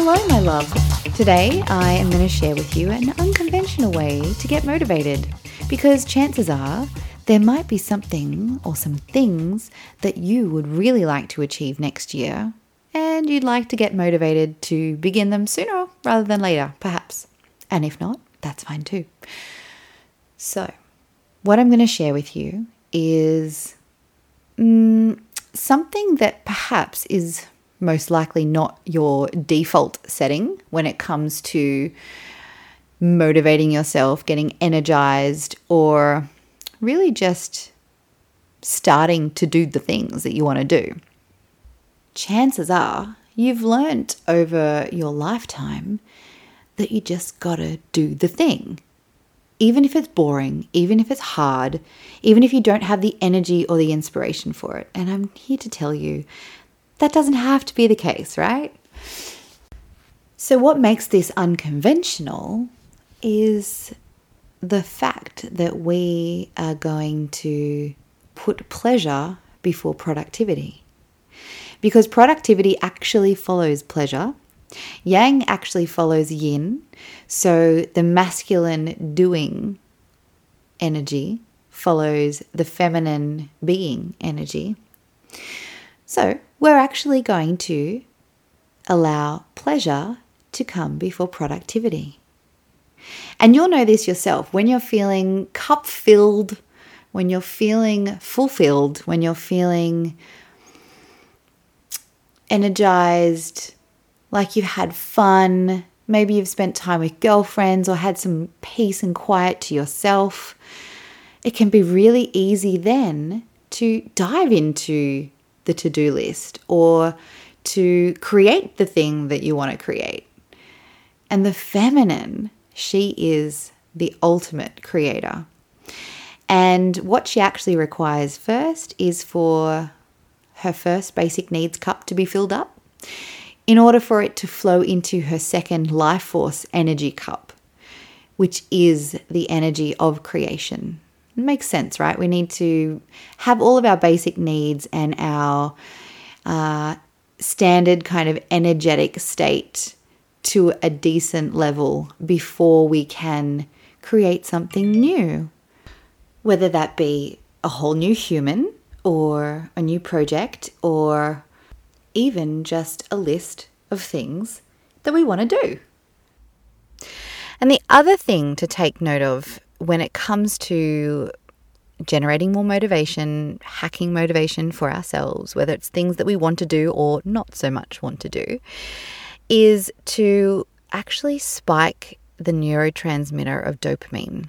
Hello, my love. Today I am going to share with you an unconventional way to get motivated because chances are there might be something or some things that you would really like to achieve next year and you'd like to get motivated to begin them sooner rather than later, perhaps. And if not, that's fine too. So, what I'm going to share with you is mm, something that perhaps is most likely not your default setting when it comes to motivating yourself, getting energized, or really just starting to do the things that you want to do. Chances are you've learnt over your lifetime that you just gotta do the thing. Even if it's boring, even if it's hard, even if you don't have the energy or the inspiration for it. And I'm here to tell you that doesn't have to be the case, right? So, what makes this unconventional is the fact that we are going to put pleasure before productivity. Because productivity actually follows pleasure. Yang actually follows yin. So the masculine doing energy follows the feminine being energy. So we're actually going to allow pleasure to come before productivity. And you'll know this yourself when you're feeling cup filled, when you're feeling fulfilled, when you're feeling energized, like you've had fun. Maybe you've spent time with girlfriends or had some peace and quiet to yourself. It can be really easy then to dive into the to do list or to create the thing that you want to create. And the feminine, she is the ultimate creator. And what she actually requires first is for her first basic needs cup to be filled up in order for it to flow into her second life force energy cup, which is the energy of creation. It makes sense, right? We need to have all of our basic needs and our uh, standard kind of energetic state to a decent level before we can create something new. Whether that be a whole new human or a new project or even just a list of things that we want to do. And the other thing to take note of when it comes to generating more motivation, hacking motivation for ourselves, whether it's things that we want to do or not so much want to do, is to actually spike the neurotransmitter of dopamine.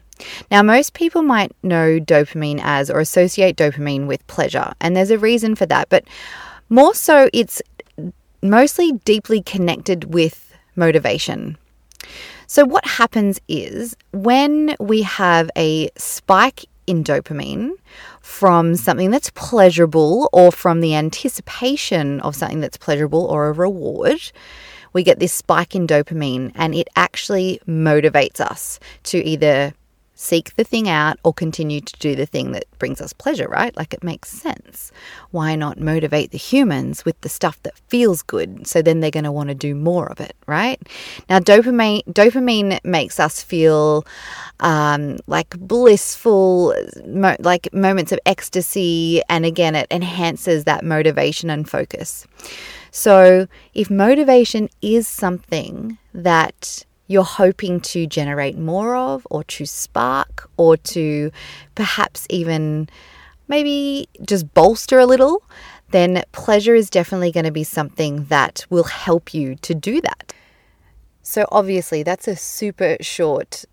Now, most people might know dopamine as or associate dopamine with pleasure, and there's a reason for that, but more so, it's mostly deeply connected with motivation. So, what happens is when we have a spike in dopamine from something that's pleasurable or from the anticipation of something that's pleasurable or a reward, we get this spike in dopamine and it actually motivates us to either seek the thing out or continue to do the thing that brings us pleasure, right? Like it makes sense. Why not motivate the humans with the stuff that feels good? So then they're going to want to do more of it, right? Now, dopamine dopamine makes us feel um, like blissful, mo- like moments of ecstasy, and again, it enhances that motivation and focus. So, if motivation is something that you're hoping to generate more of, or to spark, or to perhaps even maybe just bolster a little, then pleasure is definitely going to be something that will help you to do that. So, obviously, that's a super short,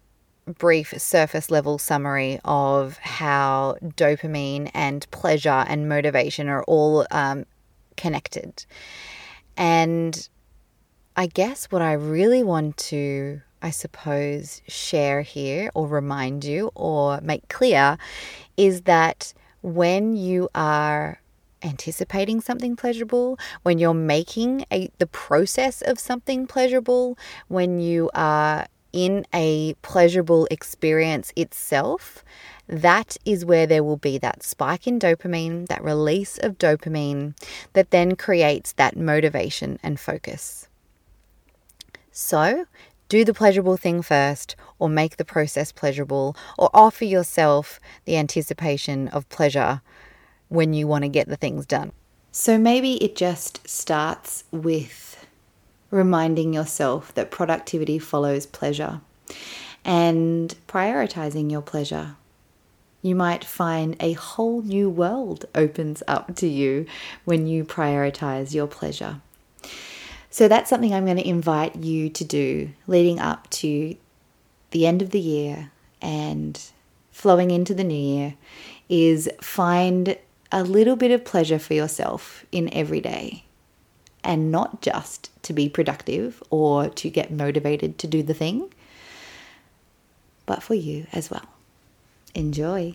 brief surface level summary of how dopamine and pleasure and motivation are all um, connected. And I guess what I really want to, I suppose, share here or remind you or make clear is that when you are anticipating something pleasurable, when you're making a, the process of something pleasurable, when you are in a pleasurable experience itself, that is where there will be that spike in dopamine, that release of dopamine that then creates that motivation and focus. So, do the pleasurable thing first, or make the process pleasurable, or offer yourself the anticipation of pleasure when you want to get the things done. So, maybe it just starts with reminding yourself that productivity follows pleasure and prioritizing your pleasure. You might find a whole new world opens up to you when you prioritize your pleasure. So that's something I'm going to invite you to do leading up to the end of the year and flowing into the new year is find a little bit of pleasure for yourself in every day and not just to be productive or to get motivated to do the thing, but for you as well. Enjoy.